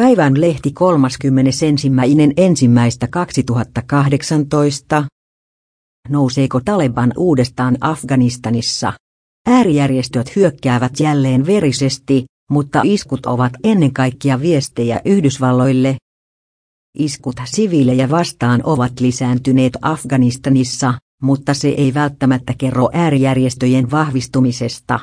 Päivän lehti 31. ensimmäistä 2018. Nouseeko Taleban uudestaan Afganistanissa? Äärijärjestöt hyökkäävät jälleen verisesti, mutta iskut ovat ennen kaikkea viestejä Yhdysvalloille. Iskut siviilejä vastaan ovat lisääntyneet Afganistanissa, mutta se ei välttämättä kerro äärijärjestöjen vahvistumisesta.